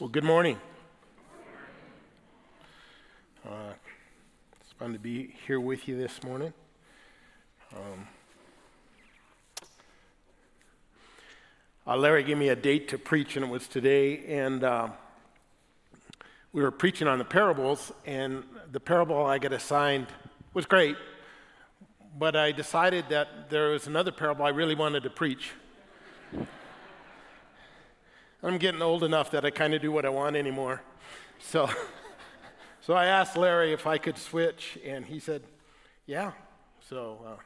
Well, good morning. Uh, it's fun to be here with you this morning. Um, uh, Larry gave me a date to preach, and it was today. And uh, we were preaching on the parables, and the parable I got assigned was great, but I decided that there was another parable I really wanted to preach. I'm getting old enough that I kind of do what I want anymore. So, so I asked Larry if I could switch, and he said, yeah. So, uh,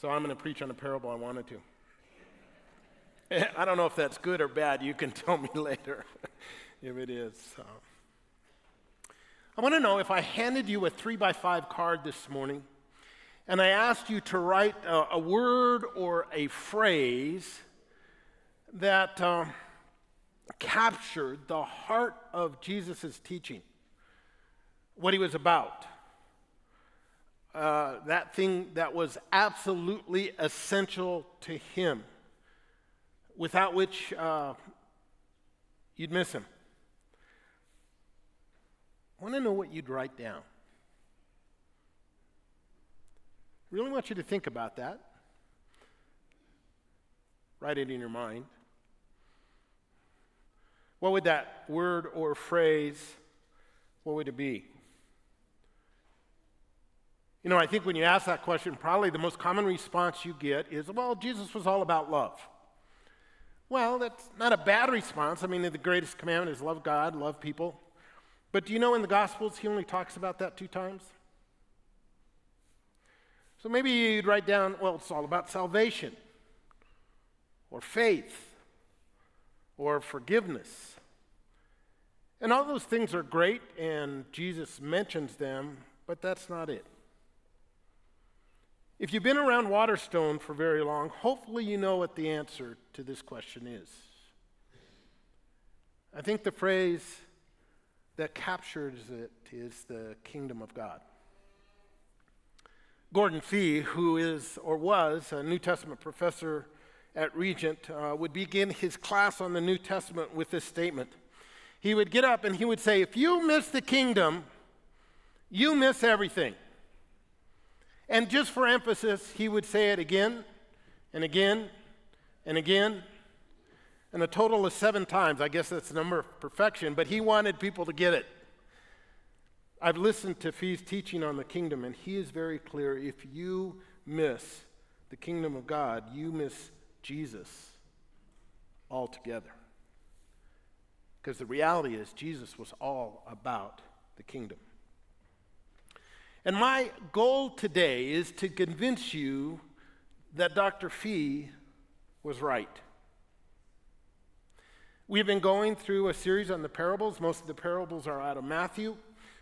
so I'm going to preach on a parable I wanted to. I don't know if that's good or bad. You can tell me later if it is. Uh, I want to know if I handed you a three by five card this morning and I asked you to write a, a word or a phrase that uh, captured the heart of Jesus' teaching, what he was about. Uh, that thing that was absolutely essential to him, without which uh, you'd miss him. I want to know what you'd write down. Really want you to think about that. Write it in your mind. What would that word or phrase, what would it be? You know, I think when you ask that question, probably the most common response you get is, well, Jesus was all about love. Well, that's not a bad response. I mean, the greatest commandment is love God, love people. But do you know in the Gospels he only talks about that two times? So maybe you'd write down, well, it's all about salvation, or faith, or forgiveness. And all those things are great, and Jesus mentions them, but that's not it. If you've been around Waterstone for very long, hopefully you know what the answer to this question is. I think the phrase that captures it is the kingdom of God. Gordon Fee, who is or was a New Testament professor at Regent, uh, would begin his class on the New Testament with this statement. He would get up and he would say, If you miss the kingdom, you miss everything. And just for emphasis, he would say it again and again and again, and a total of seven times. I guess that's the number of perfection, but he wanted people to get it. I've listened to Fee's teaching on the kingdom, and he is very clear. If you miss the kingdom of God, you miss Jesus altogether. Because the reality is, Jesus was all about the kingdom. And my goal today is to convince you that Dr. Fee was right. We've been going through a series on the parables. Most of the parables are out of Matthew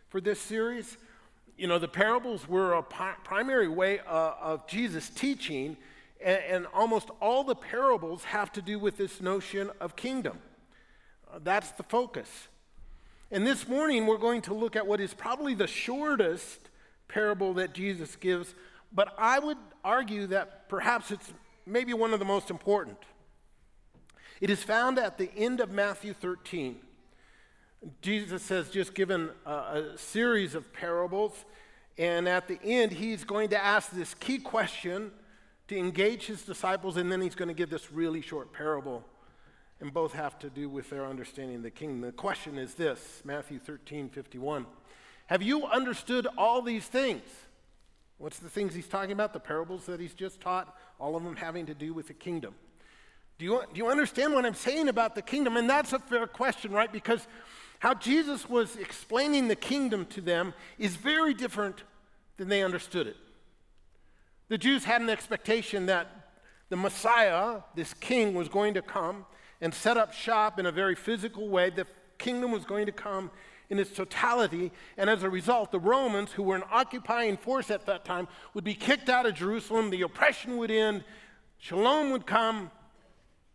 for this series. You know, the parables were a primary way uh, of Jesus teaching, and, and, almost all the parables have to do with this notion of kingdom. Uh, that's the focus. And this morning, we're going to look at what is probably the shortest parable that Jesus gives, but I would argue that perhaps it's maybe one of the most important. It is found at the end of Matthew 13. Jesus has just given a, a, series of parables, and at the end, he's going to ask this key question to engage his disciples, and then he's going to give this really short parable. And both have to do with their understanding of the kingdom. The question is this Matthew 13 51. Have you understood all these things? What's the things he's talking about? The parables that he's just taught, all of them having to do with the kingdom. Do you, do you understand what I'm saying about the kingdom? And that's a fair question, right? Because how Jesus was explaining the kingdom to them is very different than they understood it. The Jews had an expectation that the Messiah, this king, was going to come and set up shop in a very physical way. The kingdom was going to come in its totality, and as a result, the Romans, who were an occupying force at that time, would be kicked out of Jerusalem, the oppression would end, shalom would come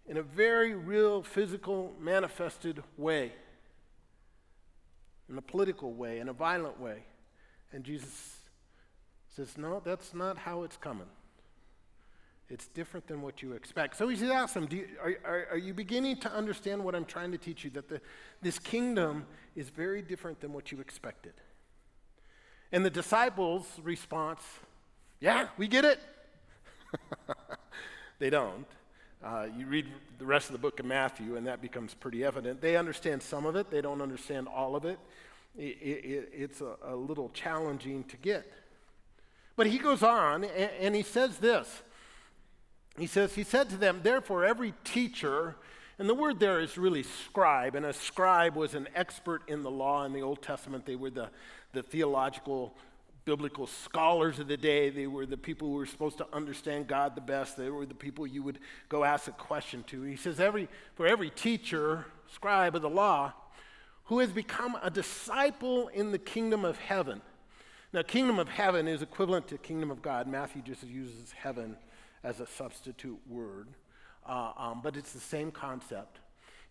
in a very real, physical, manifested way in a political way, in a violent way. And Jesus says, No, that's not how it's coming. It's different than what you expect. So he says, Ask them, you, are, are, are, you beginning to understand what I'm trying to teach you? That the, this kingdom is very different than what you expected. And the disciples' response, yeah, we get it. they don't. Uh, you read the rest of the book of Matthew, and that becomes pretty evident. They understand some of it, they don't understand all of it. it, it it's a, a, little challenging to get. But he goes on, and, and he says this. He says, He said to them, Therefore, every teacher, and the word there is really scribe, and a scribe was an expert in the law in the Old Testament. They were the, the theological biblical scholars of the day. They were the people who were supposed to understand God the best. They were the people you would go ask a question to. He says, every, for every teacher, scribe of the law, who has become a disciple in the kingdom of heaven. Now, kingdom of heaven is equivalent to kingdom of God. Matthew just uses heaven as a substitute word, uh, um, but it's the same concept.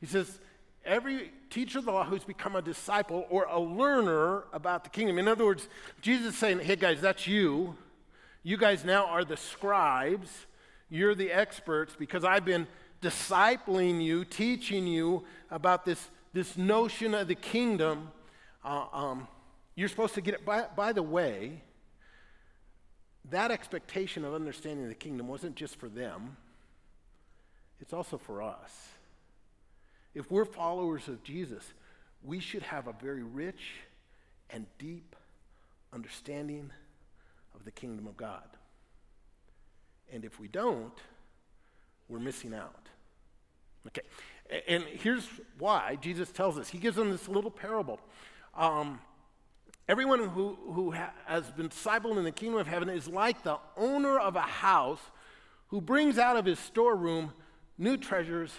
He says, every teacher of the law who's become a disciple or a learner about the kingdom. In other words, Jesus is saying, hey guys, that's you. You guys now are the scribes. You're the experts because I've been discipling you, teaching you about this, this notion of the kingdom. Uh, um, you're supposed to get it. By, by the way, that expectation of understanding the kingdom wasn't just for them, it's also for us. If we're followers of Jesus, we should have a very rich and deep understanding of the kingdom of God. And if we don't, we're missing out. Okay, and here's why Jesus tells us. He gives them this little parable. Um, everyone who, who ha- has been discipled in the kingdom of heaven is like the owner of a house who brings out of his storeroom new treasures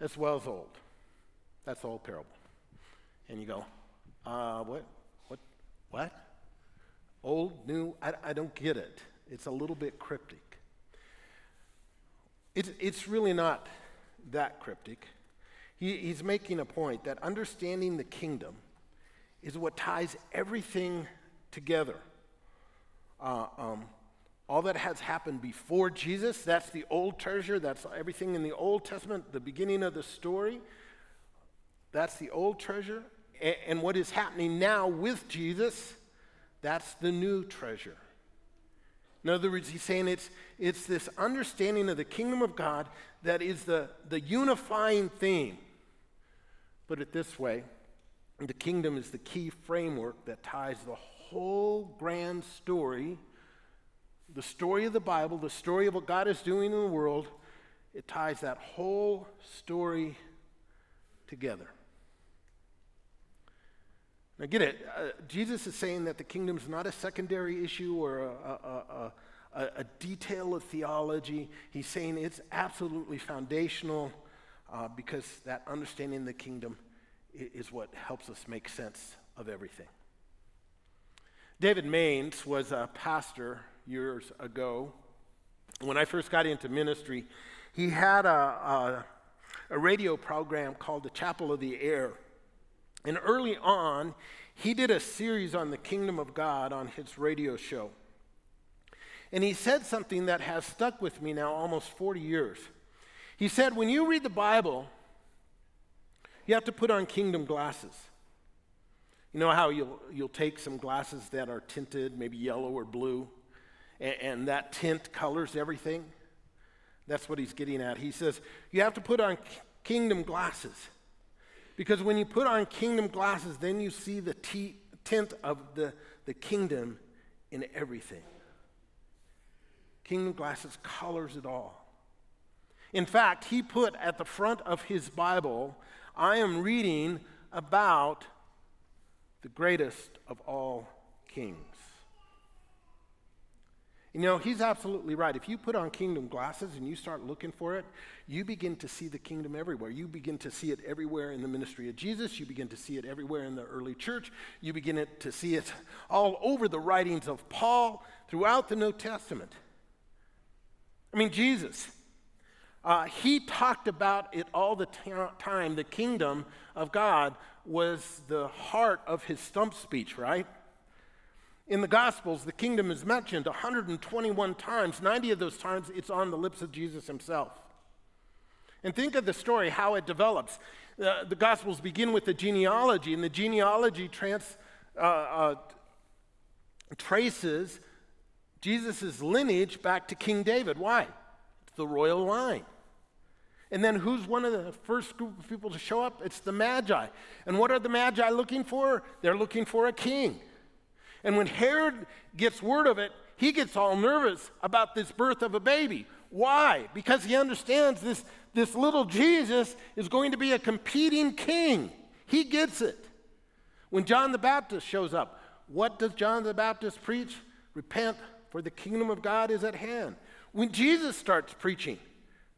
as well as old. That's the whole parable. And you go, uh, what? What? What? Old, new? I, I don't get it. It's a little bit cryptic. It's, it's really not that cryptic. He, he's making a point that understanding the kingdom is what ties everything together. Uh, um, all that has happened before Jesus, that's the old treasure, that's everything in the Old Testament, the beginning of the story. That's the old treasure. And what is happening now with Jesus, that's the new treasure. In other words, he's saying it's, it's this understanding of the kingdom of God that is the, the unifying theme. Put it this way the kingdom is the key framework that ties the whole grand story, the story of the Bible, the story of what God is doing in the world. It ties that whole story together. Now, get it. Uh, Jesus is saying that the kingdom is not a secondary issue or a, a, a, a, detail of theology. He's saying it's absolutely foundational uh, because that understanding the kingdom is what helps us make sense of everything. David Mains was a pastor years ago. When I first got into ministry, he had a, a, a radio program called The Chapel of the Air. And early on, he did a series on the kingdom of God on his radio show. And he said something that has stuck with me now almost 40 years. He said, When you read the Bible, you have to put on kingdom glasses. You know how you'll, you'll take some glasses that are tinted, maybe yellow or blue, and, and that tint colors everything? That's what he's getting at. He says, You have to put on kingdom glasses. Because when you put on kingdom glasses, then you see the t- tint of the, the kingdom in everything. Kingdom glasses colors it all. In fact, he put at the front of his Bible, I am reading about the greatest of all kings. You know, he's absolutely right. If you put on kingdom glasses and you start looking for it, you begin to see the kingdom everywhere. You begin to see it everywhere in the ministry of Jesus. You begin to see it everywhere in the early church. You begin to see it all over the writings of Paul throughout the New Testament. I mean, Jesus, uh, he talked about it all the t- time. The kingdom of God was the heart of his stump speech, right? In the Gospels, the kingdom is mentioned 121 times. 90 of those times, it's on the lips of Jesus himself. And think of the story, how it develops. Uh, the Gospels begin with the genealogy, and the genealogy trans, uh, uh, traces Jesus' lineage back to King David. Why? It's the royal line. And then who's one of the first group of people to show up? It's the Magi. And what are the Magi looking for? They're looking for a king. And when Herod gets word of it, he gets all nervous about this birth of a baby. Why? Because he understands this, this little Jesus is going to be a competing king. He gets it. When John the Baptist shows up, what does John the Baptist preach? Repent, for the kingdom of God is at hand. When Jesus starts preaching,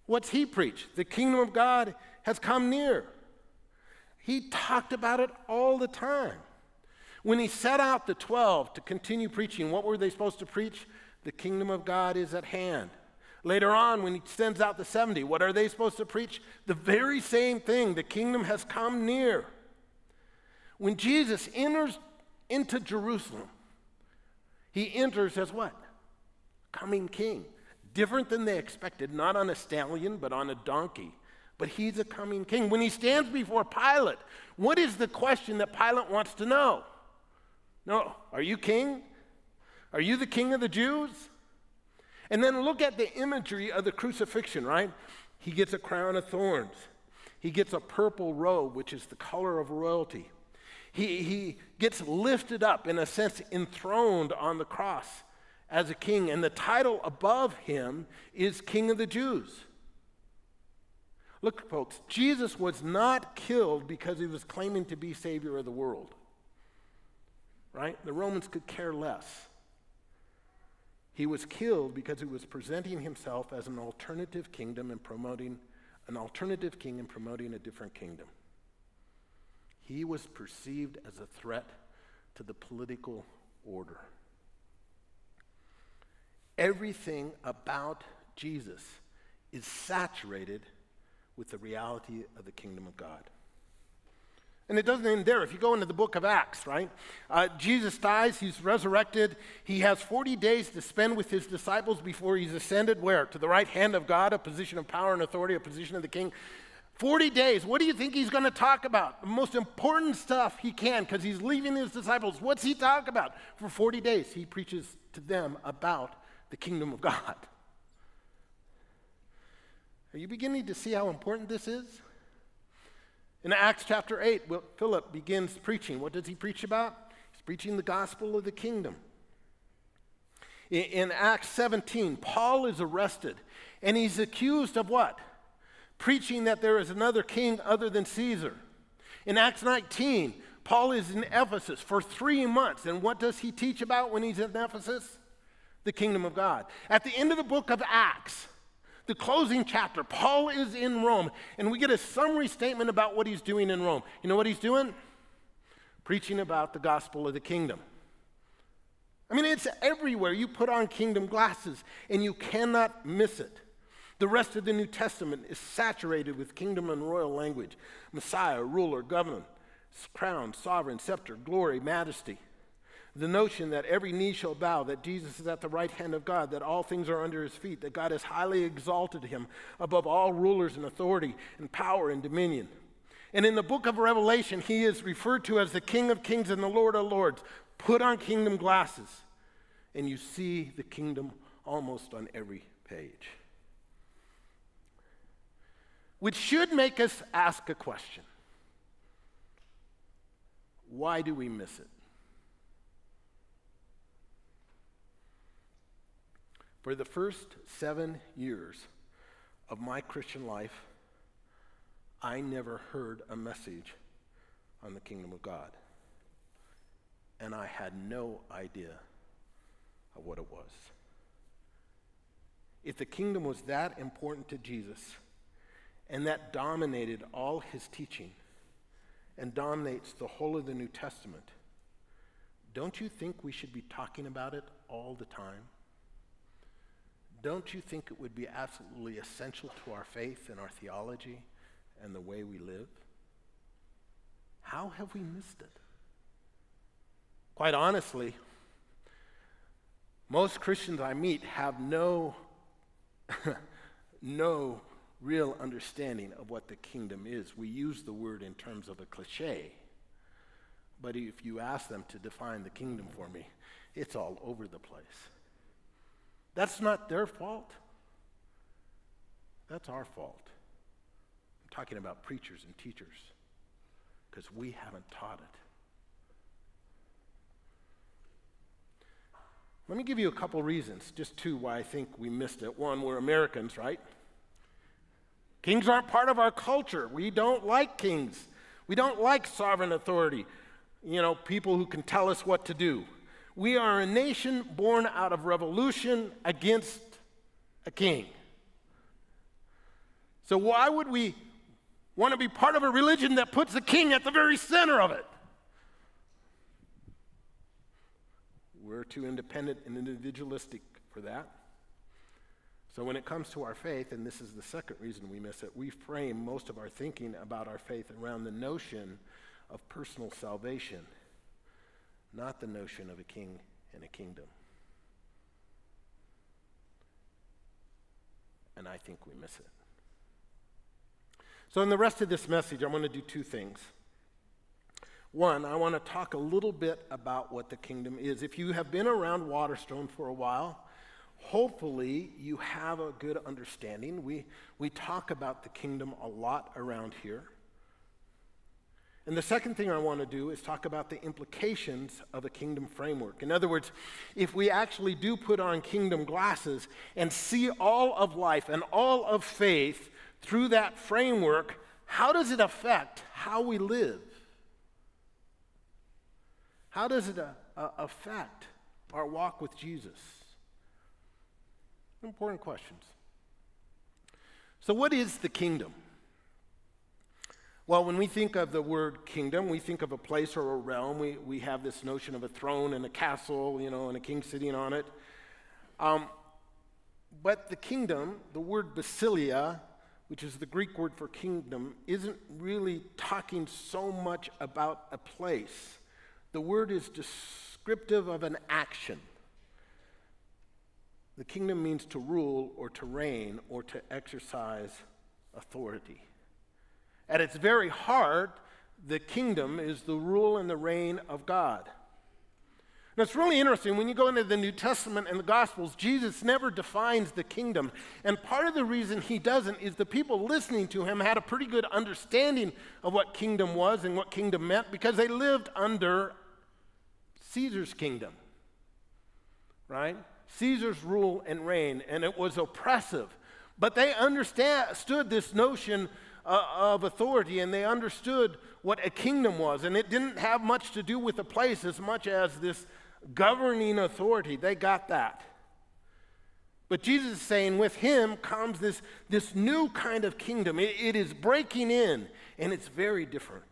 what's he preach? The kingdom of God has come near. He talked about it all the time. When he set out the 12 to continue preaching, what were they supposed to preach? The kingdom of God is at hand. Later on, when he sends out the 70, what are they supposed to preach? The very same thing the kingdom has come near. When Jesus enters into Jerusalem, he enters as what? Coming king. Different than they expected, not on a stallion, but on a donkey. But he's a coming king. When he stands before Pilate, what is the question that Pilate wants to know? No, are you king? Are you the king of the Jews? And then look at the imagery of the crucifixion, right? He gets a crown of thorns. He gets a purple robe, which is the color of royalty. He, he gets lifted up, in a sense, enthroned on the cross as a king. And the title above him is King of the Jews. Look, folks, Jesus was not killed because he was claiming to be Savior of the world right? The Romans could care less. He was killed because he was presenting himself as an alternative kingdom and promoting an alternative king and promoting a different kingdom. He was perceived as a threat to the political order. Everything about Jesus is saturated with the reality of the kingdom of God. And it doesn't end there. If you go into the book of Acts, right? Uh, Jesus dies, he's resurrected. He has 40 days to spend with his disciples before he's ascended where? To the right hand of God, a position of power and authority, a position of the king. 40 days. What do you think he's going to talk about? The most important stuff he can because he's leaving his disciples. What's he talk about? For 40 days, he preaches to them about the kingdom of God. Are you beginning to see how important this is? In Acts chapter 8, Philip begins preaching. What does he preach about? He's preaching the gospel of the kingdom. In Acts 17, Paul is arrested and he's accused of what? Preaching that there is another king other than Caesar. In Acts 19, Paul is in Ephesus for three months. And what does he teach about when he's in Ephesus? The kingdom of God. At the end of the book of Acts, the closing chapter. Paul is in Rome, and we get a summary statement about what he's doing in Rome. You know what he's doing? Preaching about the gospel of the kingdom. I mean, it's everywhere. You put on kingdom glasses, and you cannot miss it. The rest of the New Testament is saturated with kingdom and royal language Messiah, ruler, governor, crown, sovereign, scepter, glory, majesty. The notion that every knee shall bow, that Jesus is at the right hand of God, that all things are under his feet, that God has highly exalted him above all rulers and authority and power and dominion. And in the book of Revelation, he is referred to as the King of Kings and the Lord of Lords. Put on kingdom glasses, and you see the kingdom almost on every page. Which should make us ask a question Why do we miss it? For the first seven years of my Christian life, I never heard a message on the kingdom of God. And I had no idea of what it was. If the kingdom was that important to Jesus and that dominated all his teaching and dominates the whole of the New Testament, don't you think we should be talking about it all the time? Don't you think it would be absolutely essential to our faith and our theology and the way we live? How have we missed it? Quite honestly, Most Christians I meet have no, no real understanding of what the kingdom is. We use the word in terms of a cliche. But if you ask them to define the kingdom for me, it's all over the place. That's not their fault. That's our fault. I'm talking about preachers and teachers because we haven't taught it. Let me give you a couple reasons, just two, why I think we missed it. One, we're Americans, right? Kings aren't part of our culture. We don't like kings. We don't like sovereign authority, you know, people who can tell us what to do. We are a nation born out of revolution against a king. So, why would we want to be part of a religion that puts the king at the very center of it? We're too independent and individualistic for that. So, when it comes to our faith, and this is the second reason we miss it, we frame most of our thinking about our faith around the notion of personal salvation, not the notion of a king and a kingdom. And I think we miss it. So, in the rest of this message, I want to do two things. One, I want to talk a little bit about what the kingdom is. If you have been around Waterstone for a while, hopefully you have a good understanding. We, we talk about the kingdom a lot around here. And the second thing I want to do is talk about the implications of a kingdom framework. In other words, if we actually do put on kingdom glasses and see all of life and all of faith through that framework, how does it affect how we live? How does it uh, uh, affect our walk with Jesus? Important questions. So, what is the kingdom? Well, when we think of the word kingdom, we think of a place or a realm. We, we have this notion of a throne and a castle, you know, and a king sitting on it. Um, but the kingdom, the word basileia, which is the Greek word for kingdom, isn't really talking so much about a place. The word is descriptive of an action. The kingdom means to rule or to reign or to exercise authority. At its very heart, the kingdom is the rule and the reign of God. Now, it's really interesting when you go into the New Testament and the Gospels, Jesus never defines the kingdom. And part of the reason he doesn't is the people listening to him had a pretty good understanding of what kingdom was and what kingdom meant because they lived under Caesar's kingdom, right? Caesar's rule and reign, and it was oppressive. But they understood this notion uh, of authority and they understood what a kingdom was. And it didn't have much to do with the place as much as this governing authority. They got that. But Jesus is saying with him comes this, this new kind of kingdom. It, it is breaking in, and it's very different.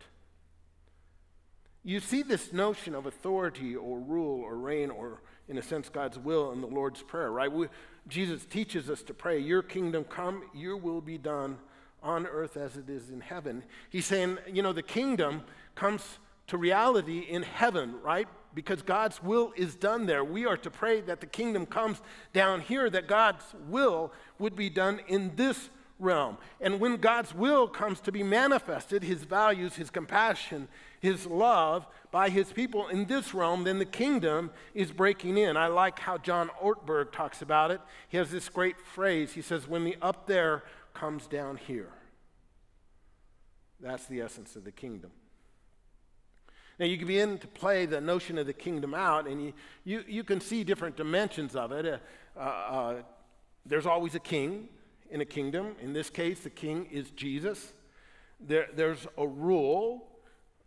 You see this notion of authority or rule or reign or, in a sense, God's will in the Lord's Prayer, right? We, Jesus teaches us to pray, Your kingdom come, your will be done on earth as it is in heaven. He's saying, you know, the kingdom comes to reality in heaven, right? Because God's will is done there. We are to pray that the kingdom comes down here, that God's will would be done in this realm. And when God's will comes to be manifested, his values, his compassion, his love by his people in this realm, then the kingdom is breaking in. I like how John Ortberg talks about it. He has this great phrase. He says, When the up there comes down here, that's the essence of the kingdom. Now, you can begin to play the notion of the kingdom out, and you, you, you can see different dimensions of it. Uh, uh, there's always a king in a kingdom. In this case, the king is Jesus. There, there's a rule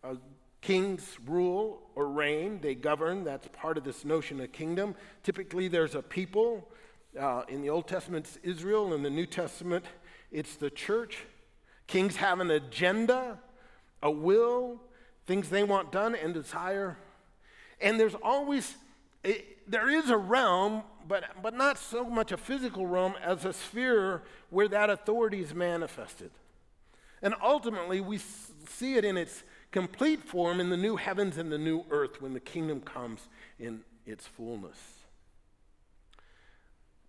uh, kings rule or reign, they govern. That's part of this notion of kingdom. Typically, there's a people. Uh, in the Old Testament, it's Israel. In the New Testament, it's the church. Kings have an agenda, a will, things they want done and desire. And there's always, a, there is a realm, but, but not so much a physical realm as a sphere where that authority is manifested. And ultimately, we see it in its complete form in the new heavens and the new earth when the kingdom comes in its fullness.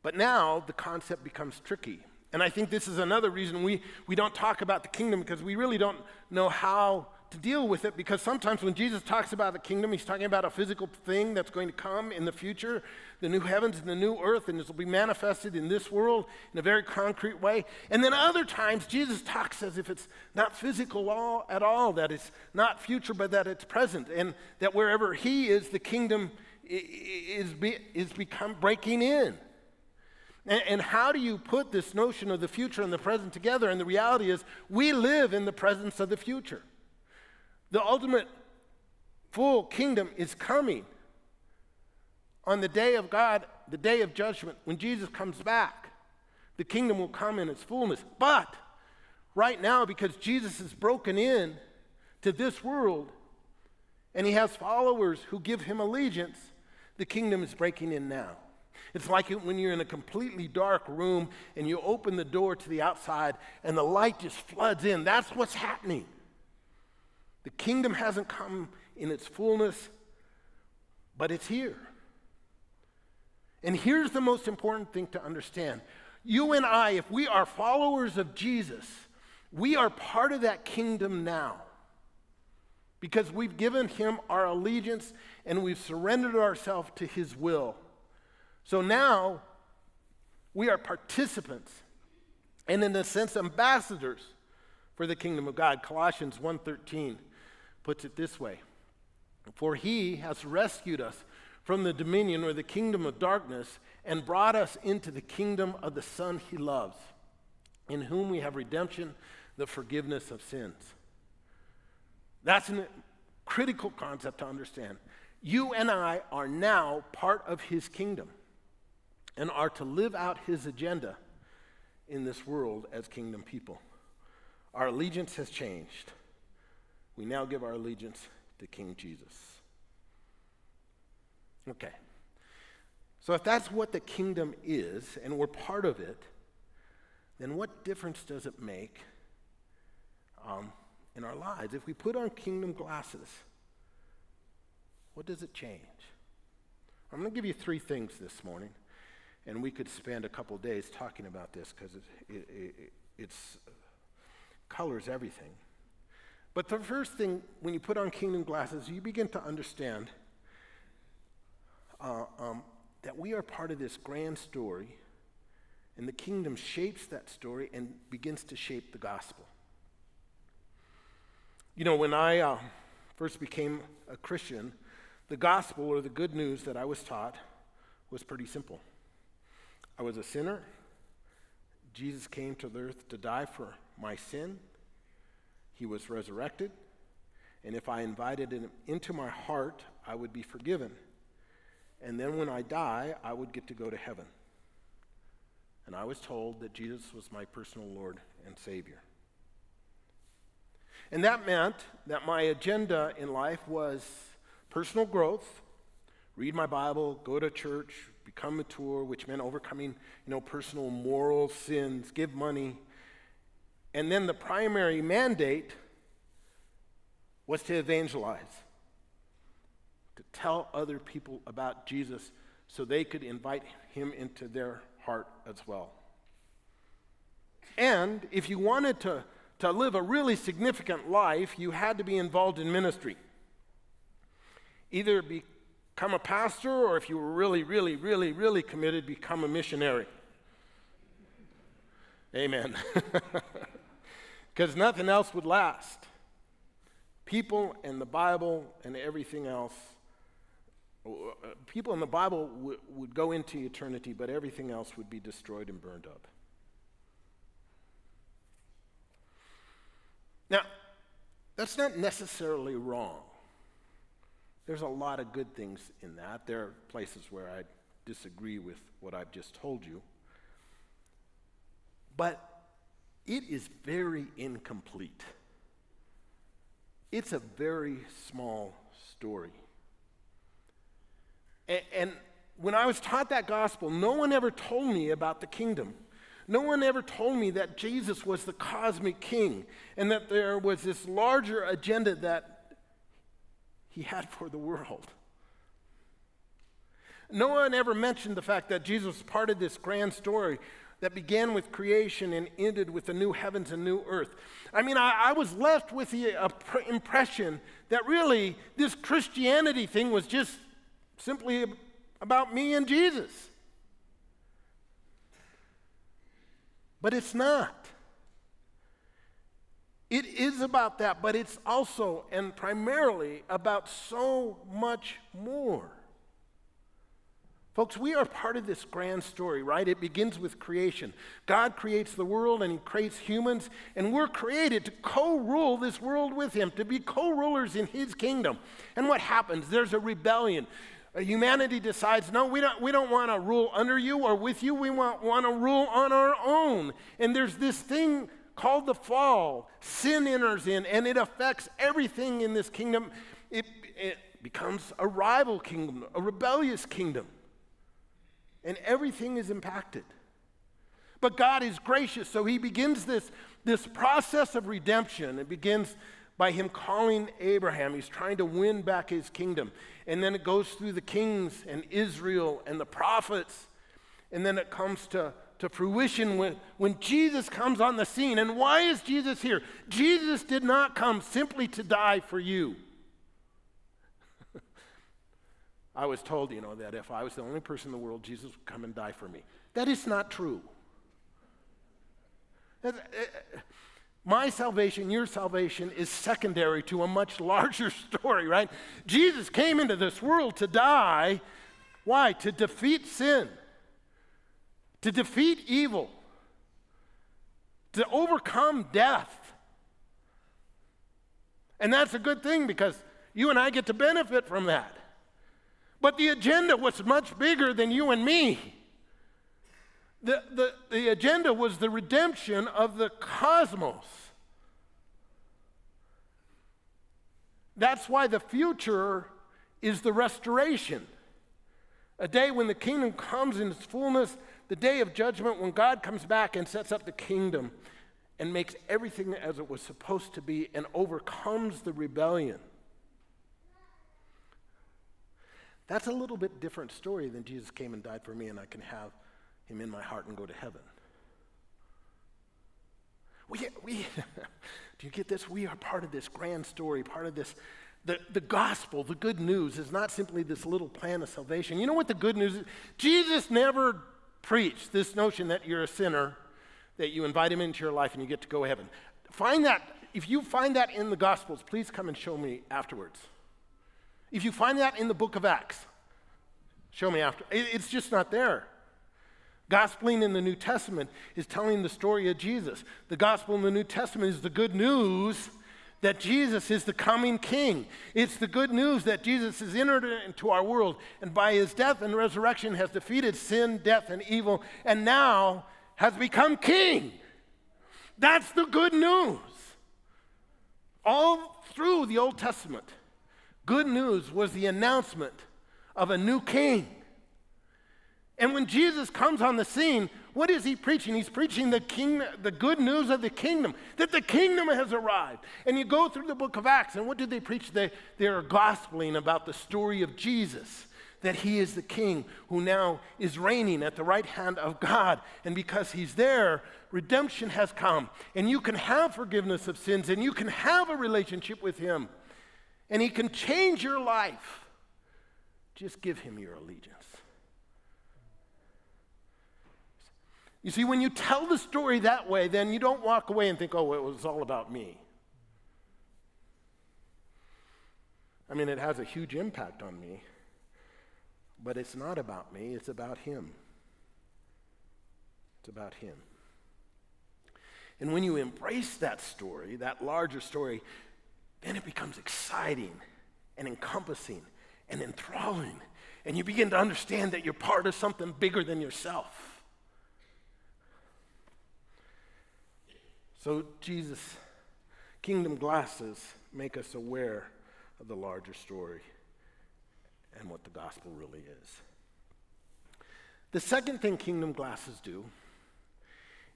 But now the concept becomes tricky. And I think this is another reason we, we don't talk about the kingdom because we really don't know how to deal with it. Because sometimes when Jesus talks about the kingdom, he's talking about a physical thing that's going to come in the future the new heavens and the new earth, and this will be manifested in this world in a very concrete way. And then other times, Jesus talks as if it's not physical at all, that it's not future, but that it's present, and that wherever he is, the kingdom is, be, is become breaking in. And, and how do you put this notion of the future and the present together? And the reality is, we live in the presence of the future. The ultimate full kingdom is coming on the day of God, the day of judgment, when Jesus comes back. The kingdom will come in its fullness. But right now, because Jesus is broken in to this world and he has followers who give him allegiance, the kingdom is breaking in now. It's like when you're in a completely dark room and you open the door to the outside and the light just floods in. That's what's happening. The kingdom hasn't come in its fullness, but it's here. And here's the most important thing to understand you and I, if we are followers of Jesus, we are part of that kingdom now because we've given him our allegiance and we've surrendered ourselves to his will. So now we are participants and in a sense ambassadors for the kingdom of God. Colossians 1:13 puts it this way: For he has rescued us from the dominion or the kingdom of darkness and brought us into the kingdom of the Son he loves, in whom we have redemption, the forgiveness of sins. That's a critical concept to understand. You and I are now part of his kingdom and are to live out his agenda in this world as kingdom people. Our allegiance has changed. We now give our allegiance to King Jesus. Okay. So, if that's what the kingdom is and we're part of it, then what difference does it make um, in our lives? If we put on kingdom glasses, what does it change? I'm going to give you three things this morning. And we could spend a couple days talking about this because it, it, it it's, colors everything. But the first thing, when you put on kingdom glasses, you begin to understand uh, um, that we are part of this grand story, and the kingdom shapes that story and begins to shape the gospel. You know, when I uh, first became a Christian, the gospel or the good news that I was taught was pretty simple. I was a sinner. Jesus came to the earth to die for my sin. He was resurrected. And if I invited him into my heart, I would be forgiven. And then when I die, I would get to go to heaven. And I was told that Jesus was my personal Lord and Savior. And that meant that my agenda in life was personal growth, read my Bible, go to church, become mature, which meant overcoming, you know, personal moral sins, give money. And then the primary mandate was to evangelize, to tell other people about Jesus so they could invite him into their heart as well. And if you wanted to, to live a really significant life, you had to be involved in ministry. Either be, become a pastor, or if you were really, really, really, really committed, become a missionary. Amen. Because nothing else would last. People and the Bible and everything else, uh, people in the Bible w- would go into eternity, but everything else would be destroyed and burned up. Now, that's not necessarily wrong. There's a lot of good things in that. There are places where I disagree with what I've just told you. But it is very incomplete. It's a very small story. And, and, when I was taught that gospel, no one ever told me about the kingdom. No one ever told me that Jesus was the cosmic king and that there was this larger agenda that he had for the world. No one ever mentioned the fact that Jesus was part of this grand story that began with creation and ended with the new heavens and new earth. I mean, I, I was left with the uh, impression that really this Christianity thing was just simply about me and Jesus. But it's not. It is about that, but it's also and primarily about so much more. Folks, we are part of this grand story, right? It begins with creation. God creates the world and He creates humans, and we're created to co rule this world with Him, to be co rulers in His kingdom. And what happens? There's a rebellion. Uh, humanity decides, no, we don't, we don't want to rule under you or with you. We want, want to rule on our own. And there's this thing called the fall. Sin enters in, and it affects everything in this kingdom. It, it becomes a rival kingdom, a rebellious kingdom and everything is impacted. But God is gracious, so He begins this, this process of redemption. It begins by Him calling Abraham. He's trying to win back His kingdom. And then it goes through the kings and Israel and the prophets. And then it comes to, to fruition when, when Jesus comes on the scene. And why is Jesus here? Jesus did not come simply to die for you. I was told, you know, that if I was the only person in the world, Jesus would come and die for me. That is not true. Uh, my salvation, your salvation, is secondary to a much larger story, right? Jesus came into this world to die. Why? To defeat sin, to defeat evil, to overcome death. And that's a good thing because you and I get to benefit from that. But the agenda was much bigger than you and me. The, the, the agenda was the redemption of the cosmos. That's why the future is the restoration. A day when the kingdom comes in its fullness, the day of judgment when God comes back and sets up the kingdom and makes everything as it was supposed to be and overcomes the rebellion. That's a little bit different story than Jesus came and died for me and I can have him in my heart and go to heaven. We, we do you get this? We are part of this grand story, part of this. The, the gospel, the good news, is not simply this little plan of salvation. You know what the good news is? Jesus never preached this notion that you're a sinner, that you invite him into your life and you get to go to heaven. Find that, if you find that in the gospels, please come and show me afterwards. If you find that in the book of Acts, show me after. It's just not there. Gospeling in the New Testament is telling the story of Jesus. The gospel in the New Testament is the good news that Jesus is the coming king. It's the good news that Jesus has entered into our world and by his death and resurrection has defeated sin, death, and evil, and now has become king. That's the good news. All through the Old Testament. Good news was the announcement of a new king. And when Jesus comes on the scene, what is he preaching? He's preaching the king, the good news of the kingdom, that the kingdom has arrived. And you go through the book of Acts, and what do they preach? They, they're gospeling about the story of Jesus, that he is the king who now is reigning at the right hand of God. And because he's there, redemption has come. And you can have forgiveness of sins, and you can have a relationship with him and He can change your life. Just give Him your allegiance. You see, when you tell the story that way, then you don't walk away and think, oh, it was all about me. I mean, it has a huge impact on me, but it's not about me, it's about Him. It's about Him. And when you embrace that story, that larger story, then it becomes exciting and encompassing and enthralling. And you begin to understand that you're part of something bigger than yourself. So, Jesus' kingdom glasses make us aware of the larger story and what the gospel really is. The second thing kingdom glasses do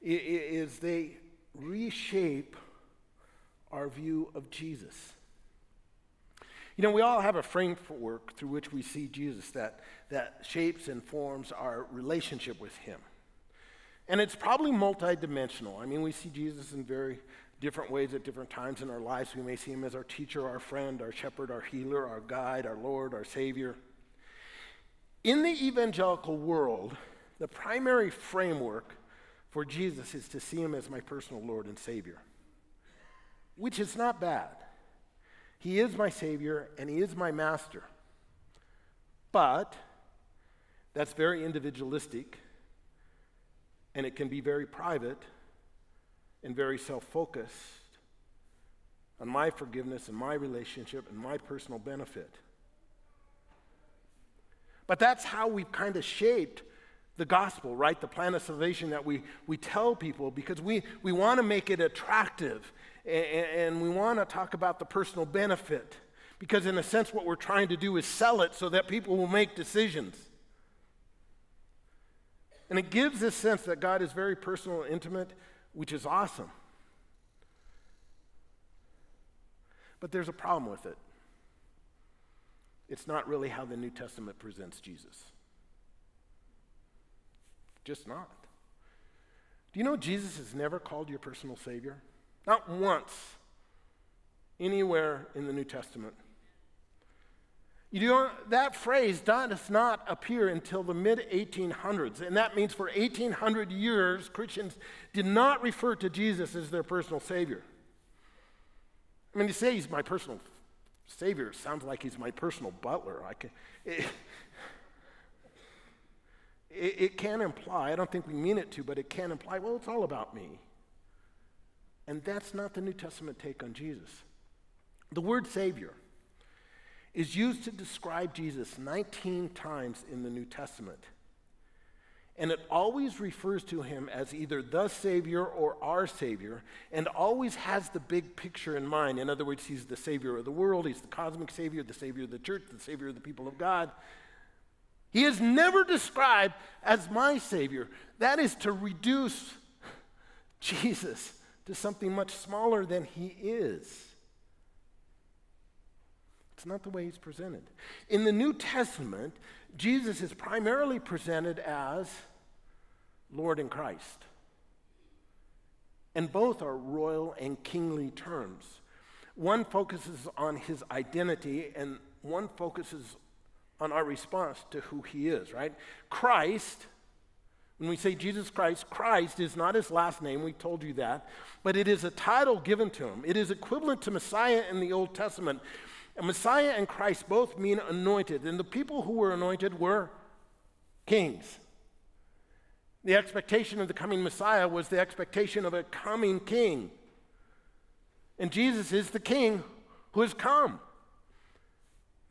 is they reshape our view of Jesus. You know, we all have a framework through which we see Jesus that, that shapes and forms our relationship with Him. And it's probably multidimensional. I mean, we see Jesus in very different ways at different times in our lives. We may see Him as our teacher, our friend, our shepherd, our healer, our guide, our Lord, our Savior. In the evangelical world, the primary framework for Jesus is to see Him as my personal Lord and Savior, which is not bad. He is my Savior and He is my Master. But that's very individualistic and it can be very private and very self focused on my forgiveness and my relationship and my personal benefit. But that's how we've kind of shaped the gospel, right? The plan of salvation that we, we tell people because we, we want to make it attractive and, and we want to talk about the personal benefit. Because, in a sense, what we're trying to do is sell it so that people will make decisions. And it gives this sense that God is very personal and intimate, which is awesome. But there's a problem with it. It's not really how the New Testament presents Jesus. Just not. Do you know Jesus is never called your personal Savior? Not once anywhere in the New Testament. You that phrase does not appear until the mid 1800s, and that means for 1800 years, Christians did not refer to Jesus as their personal Savior. I mean, to say he's my personal Savior sounds like he's my personal butler. I can, it, it can imply, I don't think we mean it to, but it can imply, well, it's all about me. And that's not the New Testament take on Jesus. The word Savior is used to describe Jesus 19 times in the New Testament. And it always refers to him as either the Savior or our Savior, and always has the big picture in mind. In other words, he's the Savior of the world, he's the cosmic Savior, the Savior of the church, the Savior of the people of God. He is never described as my Savior. That is to reduce Jesus to something much smaller than he is. It's not the way he's presented. In the New Testament, Jesus is primarily presented as Lord and Christ. And both are royal and kingly terms. One focuses on his identity, and one focuses on our response to who he is, right? Christ, when we say Jesus Christ, Christ is not his last name, we told you that, but it is a title given to him. It is equivalent to Messiah in the Old Testament. And Messiah and Christ both mean anointed, and the people who were anointed were kings. The expectation of the coming Messiah was the expectation of a coming king. And Jesus is the king who has come.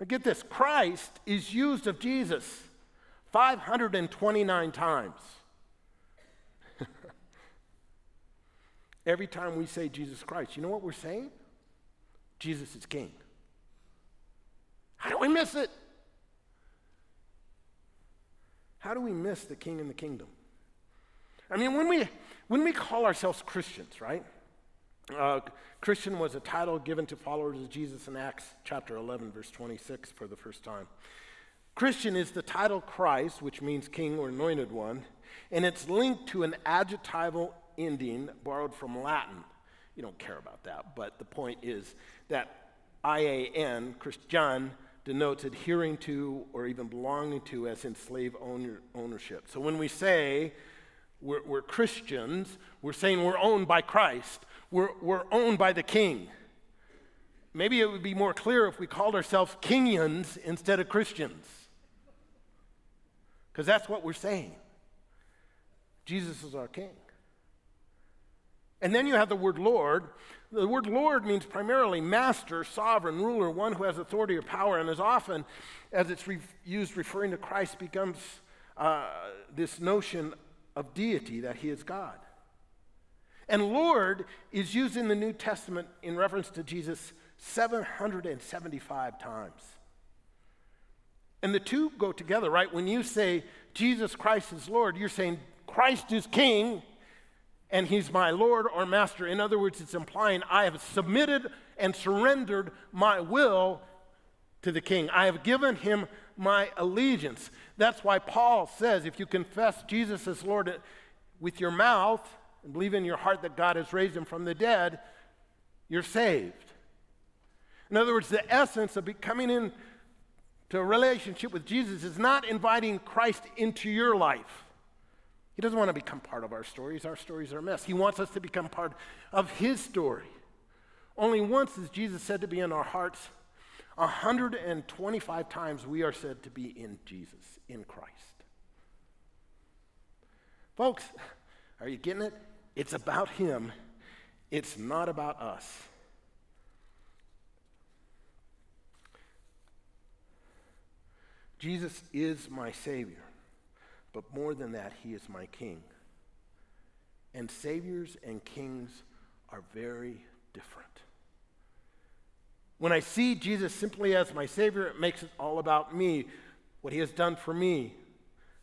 Now get this Christ is used of Jesus 529 times. Every time we say Jesus Christ, you know what we're saying? Jesus is king. How do we miss it? How do we miss the king and the kingdom? I mean, when we, when we call ourselves Christians, right? Uh, Christian was a title given to followers of Jesus in Acts chapter 11, verse 26, for the first time. Christian is the title Christ, which means king or anointed one, and it's linked to an adjectival ending borrowed from Latin. You don't care about that, but the point is that IAN, Christian, denotes adhering to or even belonging to as in slave owner, ownership. So when we say we're, we're, Christians, we're saying we're owned by Christ, we're, we're owned by the King. Maybe it would be more clear if we called ourselves Kingians instead of Christians. Because that's what we're saying. Jesus is our King. And then you have the word Lord. The word Lord means primarily master, sovereign, ruler, one who has authority or power, and as often as it's re- used referring to Christ becomes uh, this notion of deity that he is God. And Lord is used in the New Testament in reference to Jesus 775 times. And the two go together, right? When you say Jesus Christ is Lord, you're saying Christ is King and he's my Lord or master. In other words, it's implying I have submitted and surrendered my will to the king. I have given him my allegiance. That's why Paul says if you confess Jesus as Lord with your mouth and believe in your heart that God has raised him from the dead, you're saved. In other words, the essence of becoming into a relationship with Jesus is not inviting Christ into your life. He doesn't want to become part of our stories. Our stories are a mess. He wants us to become part of His story. Only once is Jesus said to be in our hearts. 125 times we are said to be in Jesus, in Christ. Folks, are you getting it? It's about Him, it's not about us. Jesus is my Savior, but more than that, He is my King. And Saviors and Kings are very different. When I see Jesus simply as my Savior, it makes it all about me, what He has done for me.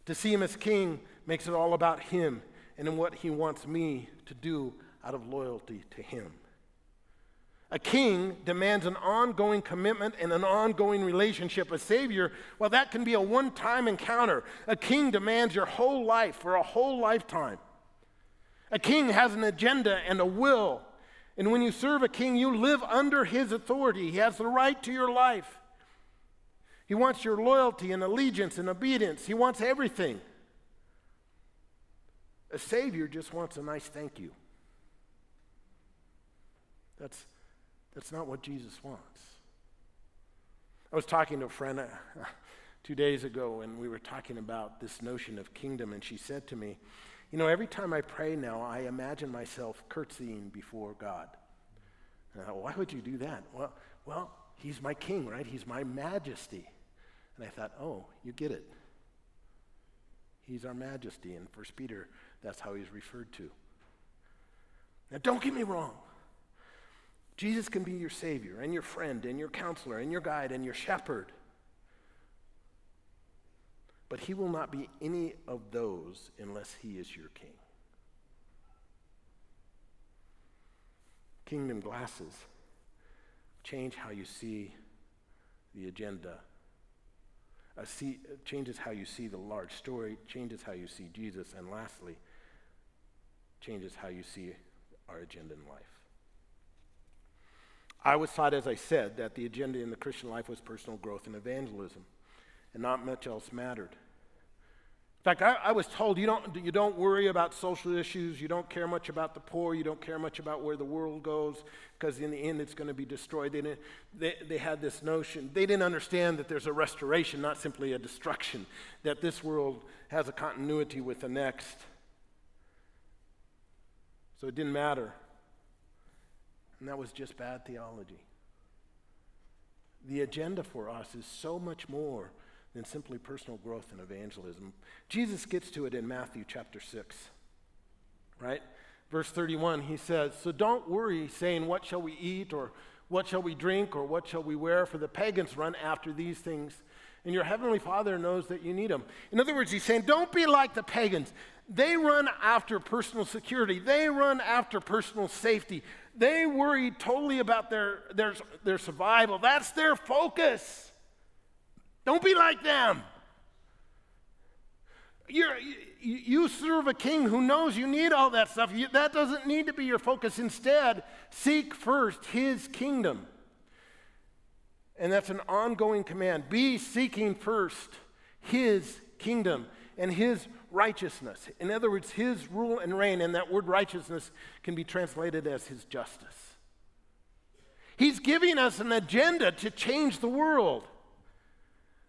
To see Him as King makes it all about Him and in what He wants me to do out of loyalty to Him. A king demands an ongoing commitment and an ongoing relationship. A savior, well, that can be a one time encounter. A king demands your whole life for a whole lifetime. A king has an agenda and a will. And when you serve a king, you live under his authority. He has the right to your life. He wants your loyalty and allegiance and obedience. He wants everything. A savior just wants a nice thank you. That's that's not what Jesus wants. I was talking to a friend uh, two days ago, and we were talking about this notion of kingdom, and she said to me, You know, every time I pray now, I imagine myself curtsying before God. And I thought, Why would you do that? Well, well, he's my king, right? He's my majesty. And I thought, oh, you get it. He's our majesty. And First Peter, that's how he's referred to. Now, don't get me wrong. Jesus can be your Savior and your friend and your counselor and your guide and your shepherd. But He will not be any of those unless He is your King. Kingdom glasses change how you see the agenda. See, changes how you see the large story, changes how you see Jesus, and lastly, changes how you see our agenda in life. I was taught, as I said, that the agenda in the Christian life was personal growth and evangelism, and not much else mattered. In fact, I, I, was told you don't, you don't worry about social issues, you don't care much about the poor, you don't care much about where the world goes, because in the end it's going to be destroyed. They, didn't, they, they had this notion. They didn't understand that there's a restoration, not simply a destruction, that this world has a continuity with the next. So it didn't matter and that was just bad theology. The agenda for us is so much more than simply personal growth and evangelism. Jesus gets to it in Matthew chapter 6, right? Verse 31, he says, So don't worry, saying, What shall we eat, or what shall we drink, or what shall we wear? For the pagans run after these things, and your heavenly Father knows that you need them. In other words, he's saying, Don't be like the pagans. They run after personal security, they run after personal safety. They worry totally about their, their, their survival. That's their focus. Don't be like them. You're, you, serve a king who knows you need all that stuff. You, that doesn't need to be your focus. Instead, seek first his kingdom. And that's an ongoing command. Be seeking first his kingdom and his righteousness. In other words, his rule and reign, and that word righteousness can be translated as his justice. He's giving us an agenda to change the world.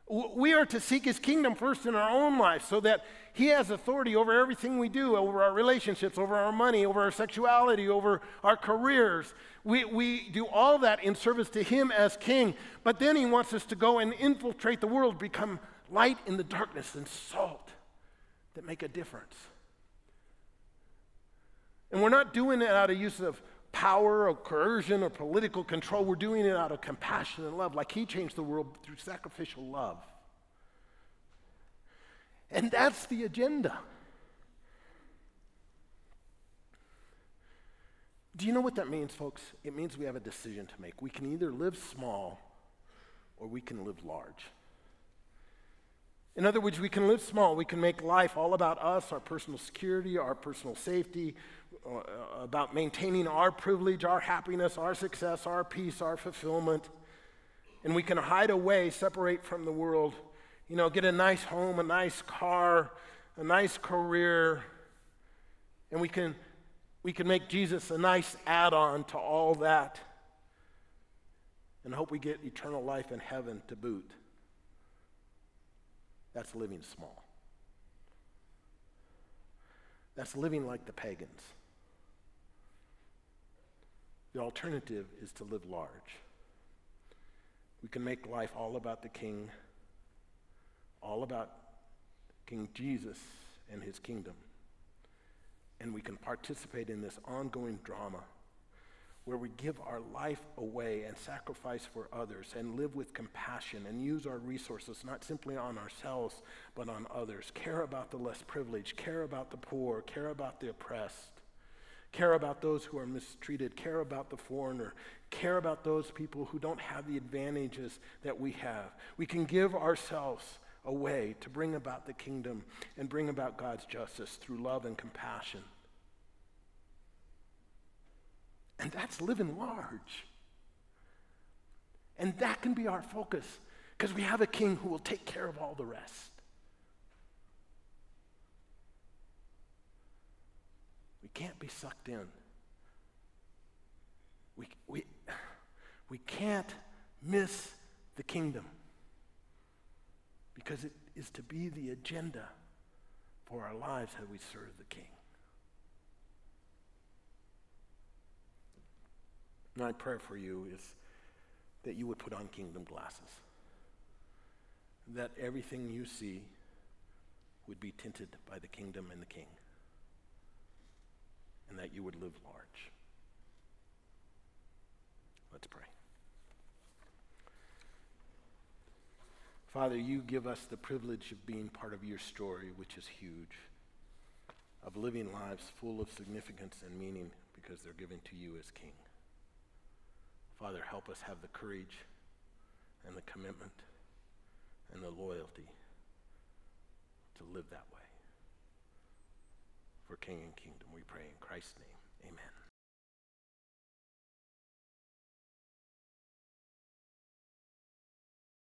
We are to seek his kingdom first in our own life so that he has authority over everything we do, over our relationships, over our money, over our sexuality, over our careers. We, we do all that in service to him as king. But then he wants us to go and infiltrate the world, become light in the darkness and salt that make a difference. And we're not doing it out of use of power or coercion or political control. We're doing it out of compassion and love, like He changed the world through sacrificial love. And that's the agenda. Do you know what that means, folks? It means we have a decision to make. We can either live small or we can live large. In other words, we can live small. We can make life all about us, our personal security, our personal safety, uh, about maintaining our privilege, our happiness, our success, our peace, our fulfillment. And we can hide away, separate from the world, you know, get a nice home, a nice car, a nice career, and we can, we can make Jesus a nice add on to all that and hope we get eternal life in heaven to boot. That's living small. That's living like the pagans. The alternative is to live large. We can make life all about the King, all about King Jesus and his kingdom. And we can participate in this ongoing drama where we give our life away and sacrifice for others and live with compassion and use our resources not simply on ourselves but on others. Care about the less privileged, care about the poor, care about the oppressed, care about those who are mistreated, care about the foreigner, care about those people who don't have the advantages that we have. We can give ourselves away to bring about the kingdom and bring about God's justice through love and compassion. And that's living large. And that can be our focus because we have a king who will take care of all the rest. We can't be sucked in. We, we, we can't miss the kingdom because it is to be the agenda for our lives as we serve the king. My prayer for you is that you would put on kingdom glasses, that everything you see would be tinted by the kingdom and the king, and that you would live large. Let's pray. Father, you give us the privilege of being part of your story, which is huge, of living lives full of significance and meaning because they're given to you as King. Father, help us have the courage and the commitment and the loyalty to live that way. For King and Kingdom, we pray in Christ's name. Amen.